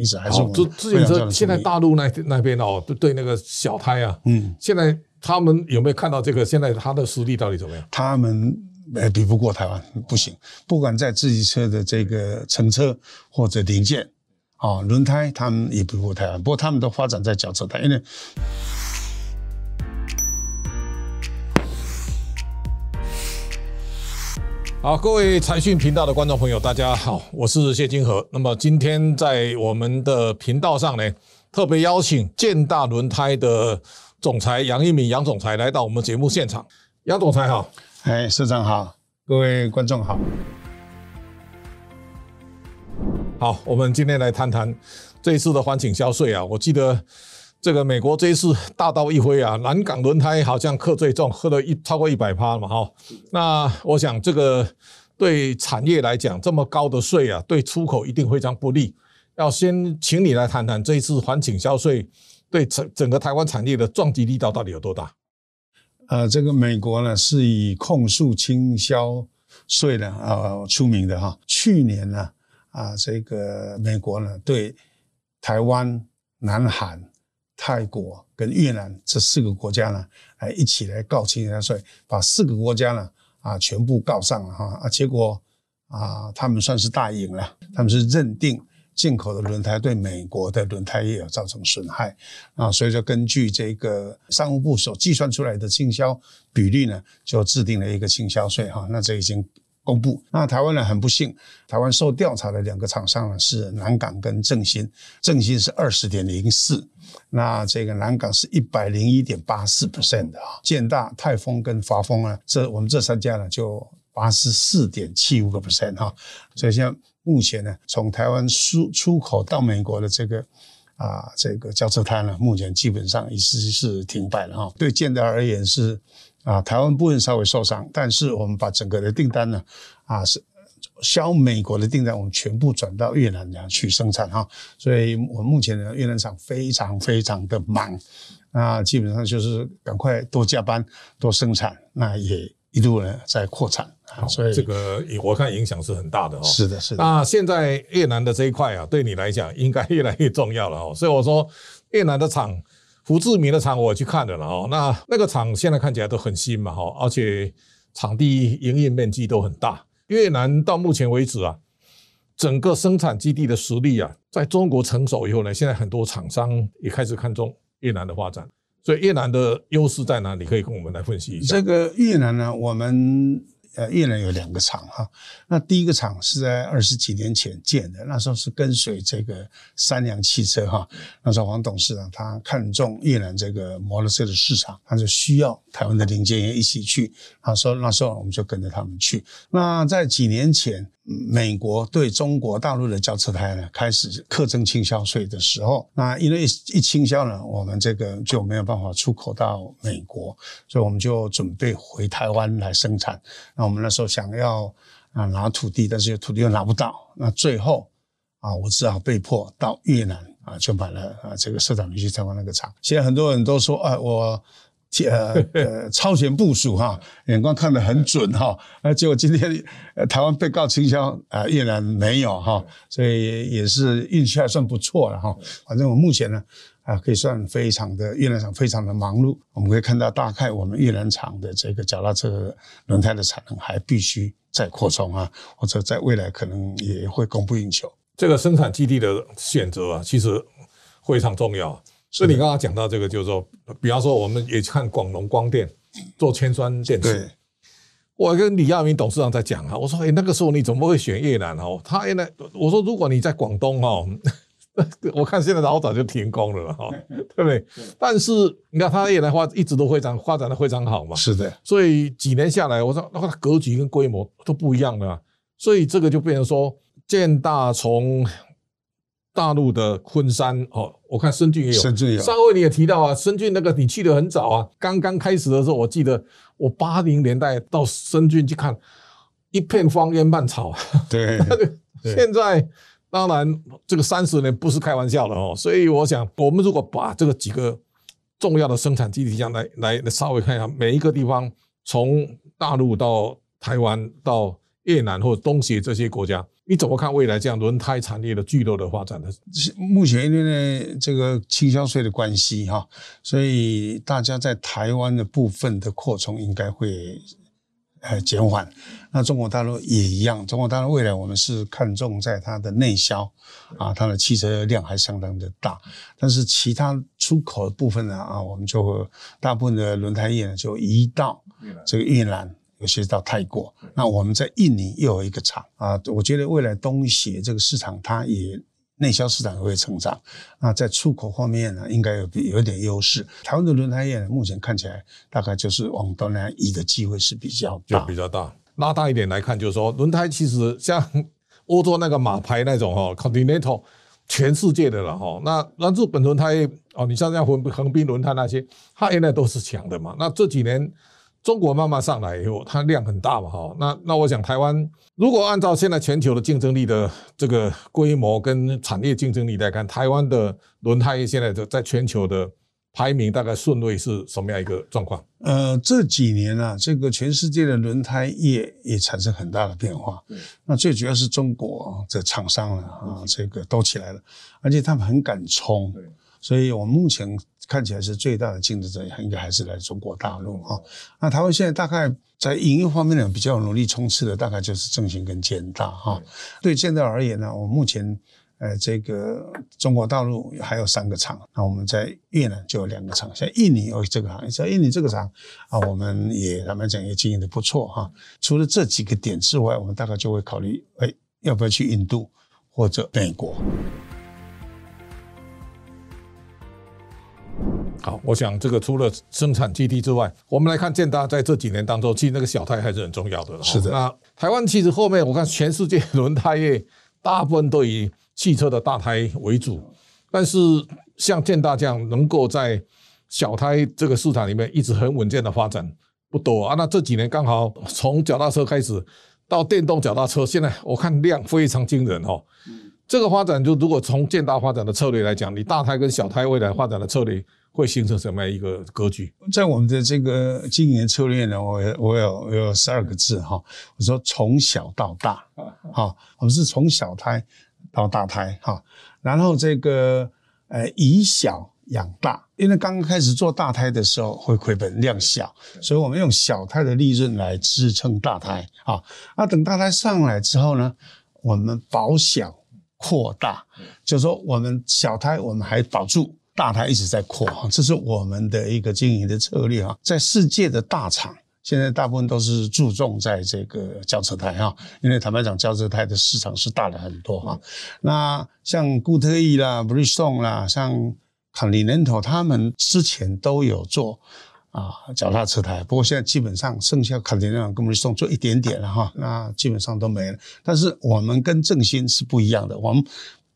一直还是。自自行车现在大陆那那边哦，对对那个小胎啊，嗯，现在他们有没有看到这个？现在他的实力到底怎么样？他们呃比不过台湾，不行。不管在自行车的这个乘车或者零件啊，轮胎他们也比不过台湾。不过他们都发展在脚车胎，因为。好，各位财讯频道的观众朋友，大家好，我是谢金河。那么今天在我们的频道上呢，特别邀请建大轮胎的总裁杨一敏杨总裁来到我们节目现场。杨总裁好，哎，社长好，各位观众好。好，我们今天来谈谈这一次的环境消税啊，我记得。这个美国这一次大刀一挥啊，南港轮胎好像克最重，喝了一超过一百趴了嘛，哈。那我想这个对产业来讲，这么高的税啊，对出口一定非常不利。要先请你来谈谈这一次反倾销税对整整个台湾产业的撞击力道到底有多大？呃，这个美国呢是以控诉倾销税呢啊出名的哈。去年呢啊，这个美国呢对台湾、南韩。泰国跟越南这四个国家呢，来一起来告倾销税，把四个国家呢啊全部告上了哈啊，结果啊他们算是大赢了，他们是认定进口的轮胎对美国的轮胎业有造成损害啊，所以说根据这个商务部所计算出来的倾销比率呢，就制定了一个倾销税哈，那这已经。公布，那台湾呢很不幸，台湾受调查的两个厂商呢是南港跟正新，正新是二十点零四，那这个南港是一百零一点八四 percent 的啊，建大、泰丰跟华丰呢，这我们这三家呢就八十四点七五个 percent 哈，所以现在目前呢，从台湾出出口到美国的这个啊这个脚车摊呢，目前基本上已经是停摆了哈，对建大而言是。啊，台湾部分稍微受伤，但是我们把整个的订单呢，啊是销美国的订单，我们全部转到越南这样去生产哈，所以我目前的越南厂非常非常的忙，那基本上就是赶快多加班多生产，那也一路呢在扩产，所以这个我看影响是很大的哦。是的，是的。那现在越南的这一块啊，对你来讲应该越来越重要了哦，所以我说越南的厂。胡志明的厂我去看了了哦，那那个厂现在看起来都很新嘛哈，而且场地营业面积都很大。越南到目前为止啊，整个生产基地的实力啊，在中国成熟以后呢，现在很多厂商也开始看中越南的发展。所以越南的优势在哪里？可以跟我们来分析一下。这个越南呢，我们。呃，越南有两个厂哈，那第一个厂是在二十几年前建的，那时候是跟随这个三洋汽车哈，那时候黄董事长他看中越南这个摩托车的市场，他就需要台湾的零件也一起去，他说那时候我们就跟着他们去。那在几年前，美国对中国大陆的轿车胎呢开始课征倾销税的时候，那因为一一倾销呢，我们这个就没有办法出口到美国，所以我们就准备回台湾来生产。那我们那时候想要啊拿土地，但是土地又拿不到。那最后啊，我只好被迫到越南啊，就买了啊这个社长去参观那个厂。现在很多人都说啊，我呃 呃超前部署哈，眼光看得很准哈。啊，结果今天台湾被告倾销啊，越南没有哈，所以也是运气还算不错了哈。反正我目前呢。啊，可以算非常的越南厂非常的忙碌。我们可以看到，大概我们越南厂的这个脚踏车轮胎的产能还必须再扩充啊，或者在未来可能也会供不应求。这个生产基地的选择啊，其实非常重要。所以你刚刚讲到这个，就是说，比方说，我们也看广隆光电做铅酸电池。对。我跟李亚明董事长在讲啊，我说，哎，那个时候你怎么会选越南哦？他原来我说，如果你在广东哦。我看现在老早就停工了哈，对不对？但是你看他越南话一直都非常发展的非常好嘛。是的，所以几年下来，我说那个格局跟规模都不一样了。所以这个就变成说，建大从大陆的昆山哦，我看深圳也有。深圳有。上回你也提到啊，深圳那个你去的很早啊，刚刚开始的时候，我记得我八零年代到深圳去看，一片荒烟蔓草。对。现在。当然，这个三十年不是开玩笑的哦，所以我想，我们如果把这个几个重要的生产基地上来来来稍微看一下，每一个地方，从大陆到台湾到越南或者东协这些国家，你怎么看未来这样轮胎产业的巨落的发展呢？目前因为呢这个倾销税的关系哈，所以大家在台湾的部分的扩充应该会呃减缓。那中国大陆也一样，中国大陆未来我们是看重在它的内销啊，它的汽车量还相当的大，但是其他出口的部分呢啊，我们就大部分的轮胎业呢就移到这个越南。有些到泰国，那我们在印尼又有一个厂啊，我觉得未来东协这个市场它也内销市场也会成长，那在出口方面呢，应该有有一点优势。台湾的轮胎业呢，目前看起来大概就是往东南移的机会是比较大，比较大。拉大一点来看，就是说轮胎其实像 欧洲那个马牌那种哈，Continental，全世界的了哈。那那日本轮胎哦，你像这样横横滨轮胎那些，它原来都是强的嘛。那这几年。中国慢慢上来以后，它量很大嘛，哈，那那我想台湾如果按照现在全球的竞争力的这个规模跟产业竞争力来看，台湾的轮胎现在在全球的排名大概顺位是什么样一个状况？呃，这几年啊，这个全世界的轮胎业也产生很大的变化。那最主要是中国的厂商啊，这个都起来了，而且他们很敢冲。所以我目前。看起来是最大的竞争者，应该还是来中国大陆哈。那台湾现在大概在营运方面呢，比较努力冲刺的，大概就是正兴跟建大哈。对建大而言呢，我目前呃这个中国大陆还有三个厂，那我们在越南就有两个厂，像印尼有这个行业，在印尼这个厂啊，我们也坦白讲也经营的不错哈。除了这几个点之外，我们大概就会考虑，哎，要不要去印度或者美国？好，我想这个除了生产基地之外，我们来看建大在这几年当中，其实那个小胎还是很重要的。是的，那台湾其实后面我看全世界轮胎业大部分都以汽车的大胎为主，但是像建大这样能够在小胎这个市场里面一直很稳健的发展不多啊。那这几年刚好从脚踏车开始到电动脚踏车，现在我看量非常惊人哈。这个发展就如果从建大发展的策略来讲，你大胎跟小胎未来发展的策略。会形成什么样一个格局？在我们的这个经营策略呢，我我有我有十二个字哈，我说从小到大，好，我们是从小胎到大胎哈，然后这个呃以小养大，因为刚刚开始做大胎的时候会亏本量小，所以我们用小胎的利润来支撑大胎啊，那等大胎上来之后呢，我们保小扩大，就是说我们小胎我们还保住。大胎一直在扩哈，这是我们的一个经营的策略哈。在世界的大厂，现在大部分都是注重在这个轿车胎哈，因为坦白讲，轿车胎的市场是大了很多哈。那像固特异啦、Bridgestone 啦、像 Continental，他们之前都有做啊脚踏车胎，不过现在基本上剩下 Continental 跟 Bridgestone 做一点点了哈，那基本上都没了。但是我们跟正新是不一样的，我们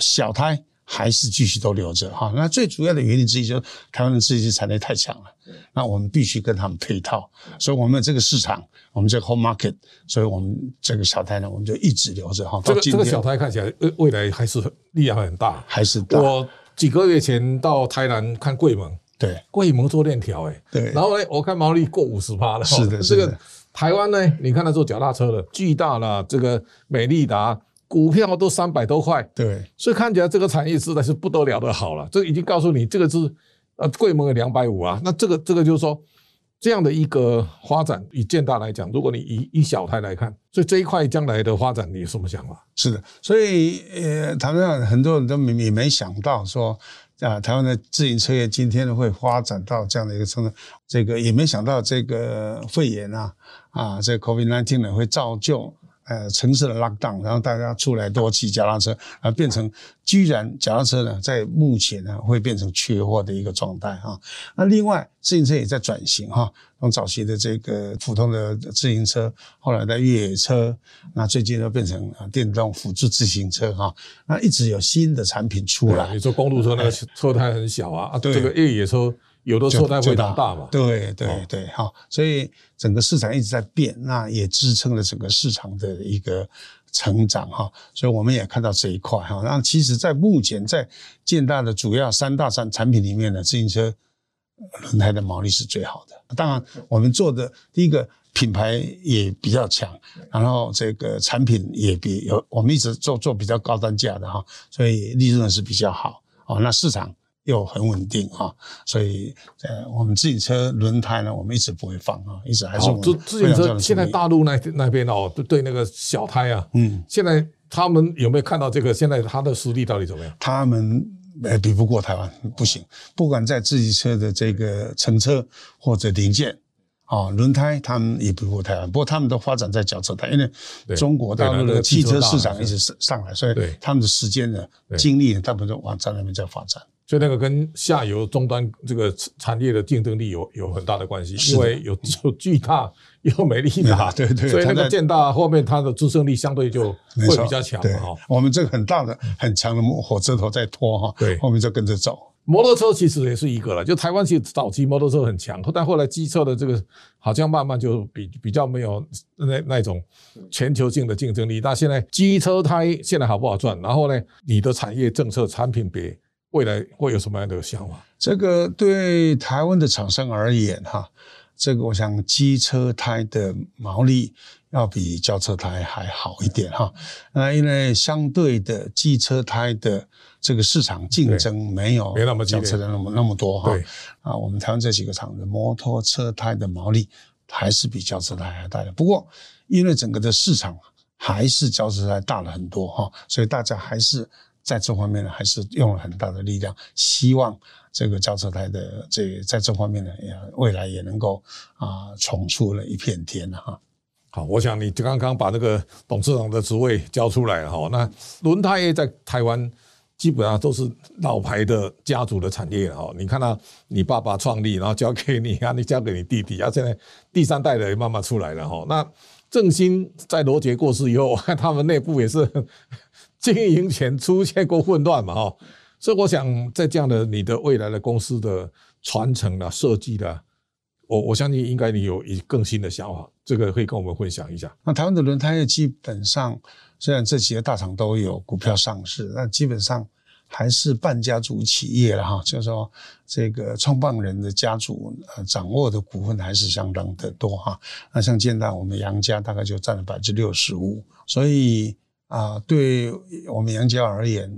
小胎。还是继续都留着。哈，那最主要的原因之一就是台湾的自己产业太强了，那我们必须跟他们配套，所以我们有这个市场，我们这个 home market，所以我们这个小台呢，我们就一直留着哈。这个这个小台看起来未未来还是力量很大，还是大。我几个月前到台南看贵盟，对，贵盟做链条哎，对，然后呢，我看毛利过五十趴了，是的，是的。这个台湾呢，你看他做脚踏车的，巨大了，这个美利达。股票都三百多块，对，所以看起来这个产业实在是不得了的好了。这已经告诉你，这个是呃贵盟的两百五啊。那这个这个就是说，这样的一个发展，以建大来讲，如果你以以小台来看，所以这一块将来的发展，你有什么想法？是的，所以呃，台湾很多人都没也没想到说啊，台湾的自行车业今天会发展到这样的一个程度，这个也没想到这个肺炎啊啊，这个 COVID-19 呢会造就。呃，城市的 lockdown，然后大家出来多骑脚踏车，啊，变成居然脚踏车呢，在目前呢会变成缺货的一个状态哈。那另外，自行车也在转型哈，从早期的这个普通的自行车，后来的越野车，那最近都变成电动辅助自行车哈。那一直有新的产品出来。你说公路车那个车胎很小啊，啊，这个越野车。有的时候它会长大嘛？对对对，好，所以整个市场一直在变，那也支撑了整个市场的一个成长哈。所以我们也看到这一块哈。那其实，在目前在建大的主要三大产产品里面呢，自行车轮胎的毛利是最好的。当然，我们做的第一个品牌也比较强，然后这个产品也比有我们一直做做比较高单价的哈，所以利润是比较好哦。那市场又很稳定哈，所以呃，我们自行车轮胎呢，我们一直不会放啊，一直还是我们自自行车。现在大陆那那边哦，对那个小胎啊，嗯，现在他们有没有看到这个？现在他的实力到底怎么样？他们呃比不过台湾，不行，不管在自行车的这个乘车或者零件。哦，轮胎他们也不如台湾，不过他们都发展在脚车胎，因为中国大陆的汽车市场一直上上来，所以他们的时间呢、精力呢，大部分都往在那边在发展。所以那个跟下游终端这个产业的竞争力有有很大的关系，因为有有巨大又没力大，对对，所以那个建大后面它的支撑力相对就会比较强哈。我们这个很大的很强的火车头在拖哈，对，后面就跟着走。摩托车其实也是一个了，就台湾其实早期摩托车很强，但后来机车的这个好像慢慢就比比较没有那那种全球性的竞争力。那现在机车胎现在好不好赚？然后呢，你的产业政策、产品别未来会有什么样的想法？这个对台湾的厂商而言，哈，这个我想机车胎的毛利要比轿车胎还好一点哈。那因为相对的机车胎的。这个市场竞争没有没那么轿车的那么那么多哈，啊，我们台湾这几个厂的摩托车胎的毛利还是比轿车胎还大的。不过，因为整个的市场还是轿车胎大了很多哈，所以大家还是在这方面呢，还是用了很大的力量，希望这个轿车台的这在这方面呢，也未来也能够啊闯出了一片天哈。好，我想你刚刚把那个董事长的职位交出来了哈，那轮胎业在台湾。基本上都是老牌的家族的产业哈，你看到你爸爸创立，然后交给你啊，你交给你弟弟啊，现在第三代的也慢慢出来了哈。那正兴在罗杰过世以后，看 他们内部也是经营前出现过混乱嘛哈。所以我想在这样的你的未来的公司的传承啊设计的，我我相信应该你有一更新的想法，这个可以跟我们分享一下。那台湾的轮胎业基本上。虽然这几个大厂都有股票上市，但基本上还是半家族企业了哈。就是说，这个创办人的家族掌握的股份还是相当的多哈。那像现在，我们杨家大概就占了百分之六十五，所以啊，对我们杨家而言，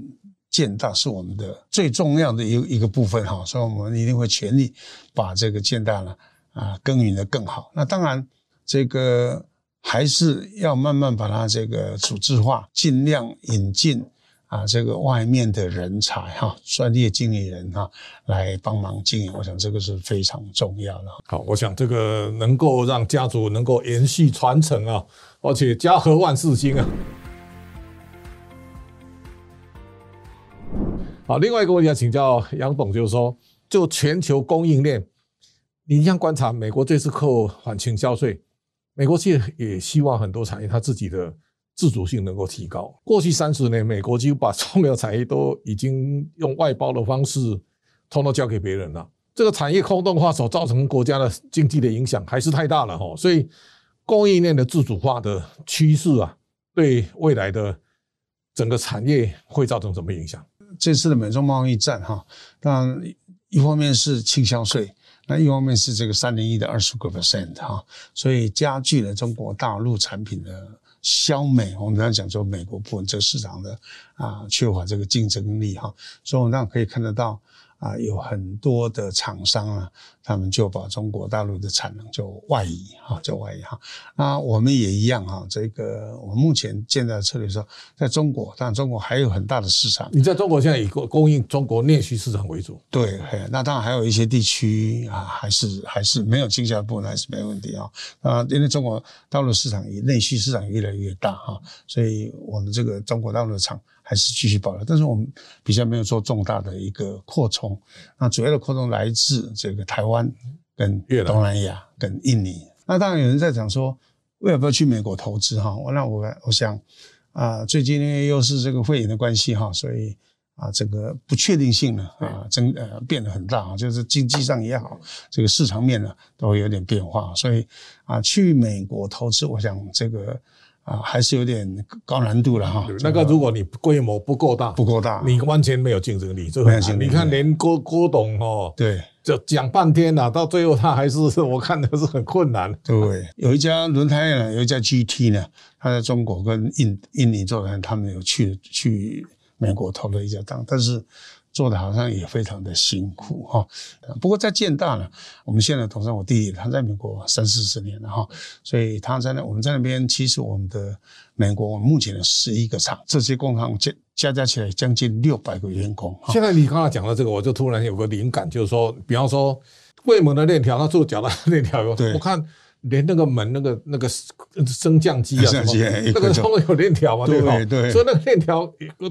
建大是我们的最重要的一一个部分哈。所以我们一定会全力把这个建大呢啊耕耘得更好。那当然这个。还是要慢慢把它这个组织化，尽量引进啊这个外面的人才哈，专业经理人哈来帮忙经营。我想这个是非常重要的。好，我想这个能够让家族能够延续传承啊，而且家和万事兴啊。好，另外一个问题要请教杨董，就是说，就全球供应链，你像观察美国这次扣缓倾销税。美国其实也希望很多产业它自己的自主性能够提高。过去三十年，美国几乎把重要产业都已经用外包的方式，通通交给别人了。这个产业空洞化所造成国家的经济的影响还是太大了哈。所以供应链的自主化的趋势啊，对未来的整个产业会造成什么影响？这次的美中贸易战哈，当然一方面是倾销税。那一方面是这个三零一的二十五个 percent 哈，所以加剧了中国大陆产品的消美。我们刚才讲说美国部分这个市场的啊缺乏这个竞争力哈，所以我们可以看得到。啊，有很多的厂商啊，他们就把中国大陆的产能就外移哈，就外移哈。那我们也一样哈，这个我们目前现在的策略说，在中国，当然中国还有很大的市场。你在中国现在以供供应中国内需市场为主？对，那当然还有一些地区啊，还是还是没有经销部分还是没问题啊。啊，因为中国大陆市场以内需市场越来越大哈，所以我们这个中国大陆的厂。还是继续保留，但是我们比较没有做重大的一个扩充。那主要的扩充来自这个台湾、跟东南亚、跟印尼。那当然有人在讲说，为什么要去美国投资？哈，那我我想啊，最近因为又是这个肺炎的关系哈，所以啊，这个不确定性呢啊增呃变得很大啊，就是经济上也好，这个市场面呢都会有点变化。所以啊，去美国投资，我想这个。啊，还是有点高难度了哈。那个，如果你规模不够大，不够大，你完全没有竞争力。这很难。你看，连郭郭董哦，对，就讲半天了，到最后他还是我看的是很困难。对，有一家轮胎呢，有一家 GT 呢，他在中国跟印印尼做的，他们有去去美国投了一家档，但是。做的好像也非常的辛苦哈，不过在建大呢，我们现在董事长我弟弟他在美国三四十年了哈，所以他在那我们在那边，其实我们的美国我们目前的十一个厂，这些工厂加加加起来将近六百个员工。现在你刚才讲到这个，我就突然有个灵感，就是说，比方说柜门的链条，他做脚的链条，对，我看连那个门那个那个升降机啊什么，那个都有链条嘛，对吧？对，所以那个链条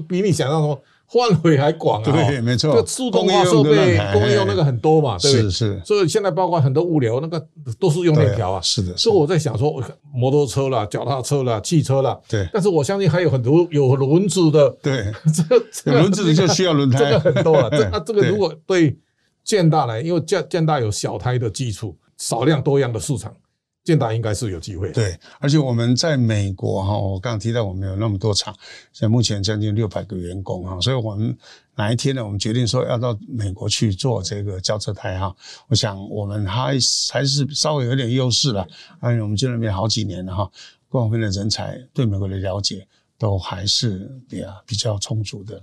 比你想象中。范围还广啊，对，没错。就自动化设备工业用那个很多嘛，对不对？是是。所以现在包括很多物流，那个都是用链条啊。是的。所以我在想说，摩托车啦、脚踏车啦、汽车啦，对。但是我相信还有很多有轮子的，对。这个轮子就需要轮胎，这个很多了。这那这个如果对建大来，因为建建大有小胎的基础，少量多样的市场。建达应该是有机会，对，而且我们在美国哈，我刚刚提到我们有那么多厂，现在目前将近六百个员工哈，所以我们哪一天呢，我们决定说要到美国去做这个轿车台哈，我想我们还还是稍微有点优势了，而且我们在那边好几年了哈，各方面的人才对美国的了解都还是比较比较充足的了。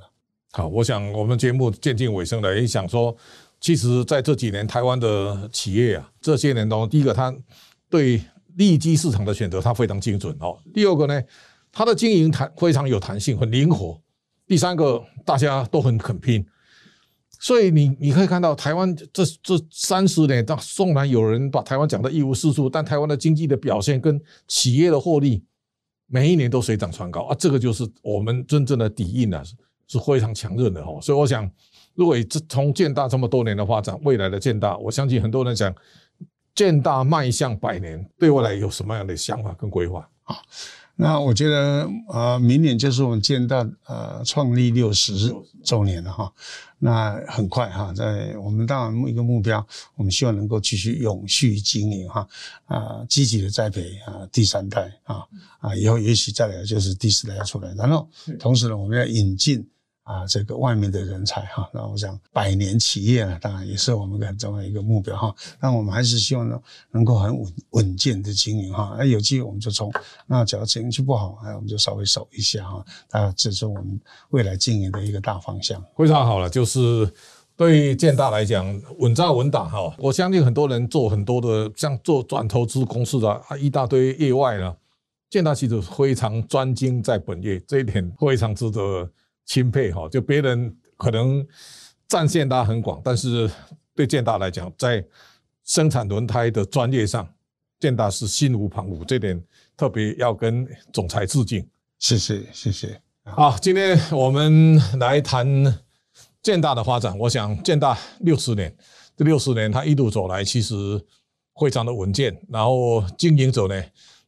好，我想我们节目渐近尾声了，也想说，其实在这几年台湾的企业啊，这些年中，第一个它。对利基市场的选择，它非常精准哦。第二个呢，它的经营弹非常有弹性，很灵活。第三个，大家都很肯拼。所以你你可以看到，台湾这这三十年，当纵然有人把台湾讲得一无是处，但台湾的经济的表现跟企业的获利，每一年都水涨船高啊。这个就是我们真正的底蕴啊，是非常强韧的哈。所以我想，如果这从建大这么多年的发展，未来的建大，我相信很多人讲。建大迈向百年，对未来有什么样的想法跟规划啊？那我觉得，呃，明年就是我们建大呃创立六十周年了哈。那很快哈，在我们当然一个目标，我们希望能够继续永续经营哈，啊，积极的栽培啊第三代啊啊，以后也许再来就是第四代要出来，然后同时呢，我们要引进。啊，这个外面的人才哈，那我想百年企业呢，当然也是我们很重要一个目标哈。但我们还是希望呢，能够很稳稳健的经营哈。那有机会我们就冲，那假如经济不好，那我们就稍微守一下哈。啊，这是我们未来经营的一个大方向。非常好了，就是对建大来讲，稳扎稳打哈。我相信很多人做很多的，像做转投资公司的啊，一大堆业外了。建大其实非常专精在本业，这一点非常值得。钦佩哈，就别人可能战线大很广，但是对建大来讲，在生产轮胎的专业上，建大是心无旁骛，这点特别要跟总裁致敬。谢谢，谢谢。好，今天我们来谈建大的发展。我想建大六十年，这六十年他一路走来，其实非常的稳健。然后经营者呢，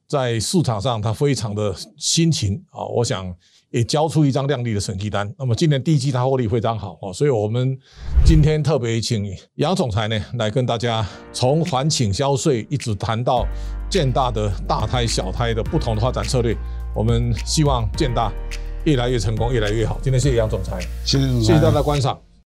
在市场上他非常的辛勤啊，我想。也交出一张亮丽的成绩单。那么今年第一季它获利非常好哦，所以我们今天特别请杨总裁呢来跟大家从还倾销税一直谈到建大的大胎小胎的不同的发展策略。我们希望建大越来越成功，越来越好。今天谢谢杨总裁，谢谢谢谢大家观赏。